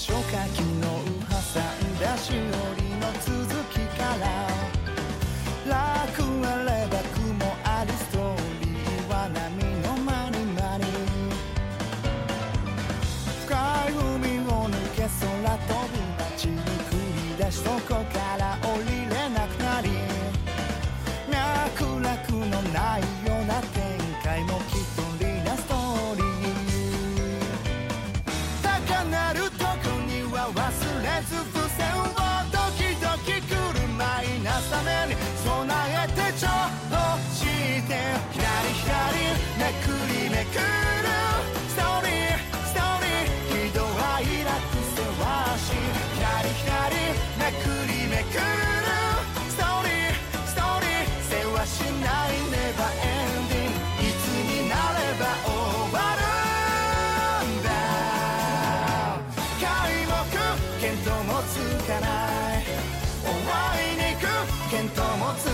初夏昨日挟んだしおりの続きから。楽あれば雲ありストーリーは波のまに。まに深い海を抜け空飛ぶ街に繰り出しそこず付箋をドキドキ来るマイナスために備えてちょっとして左左。もつかな。い思いにく見当もつ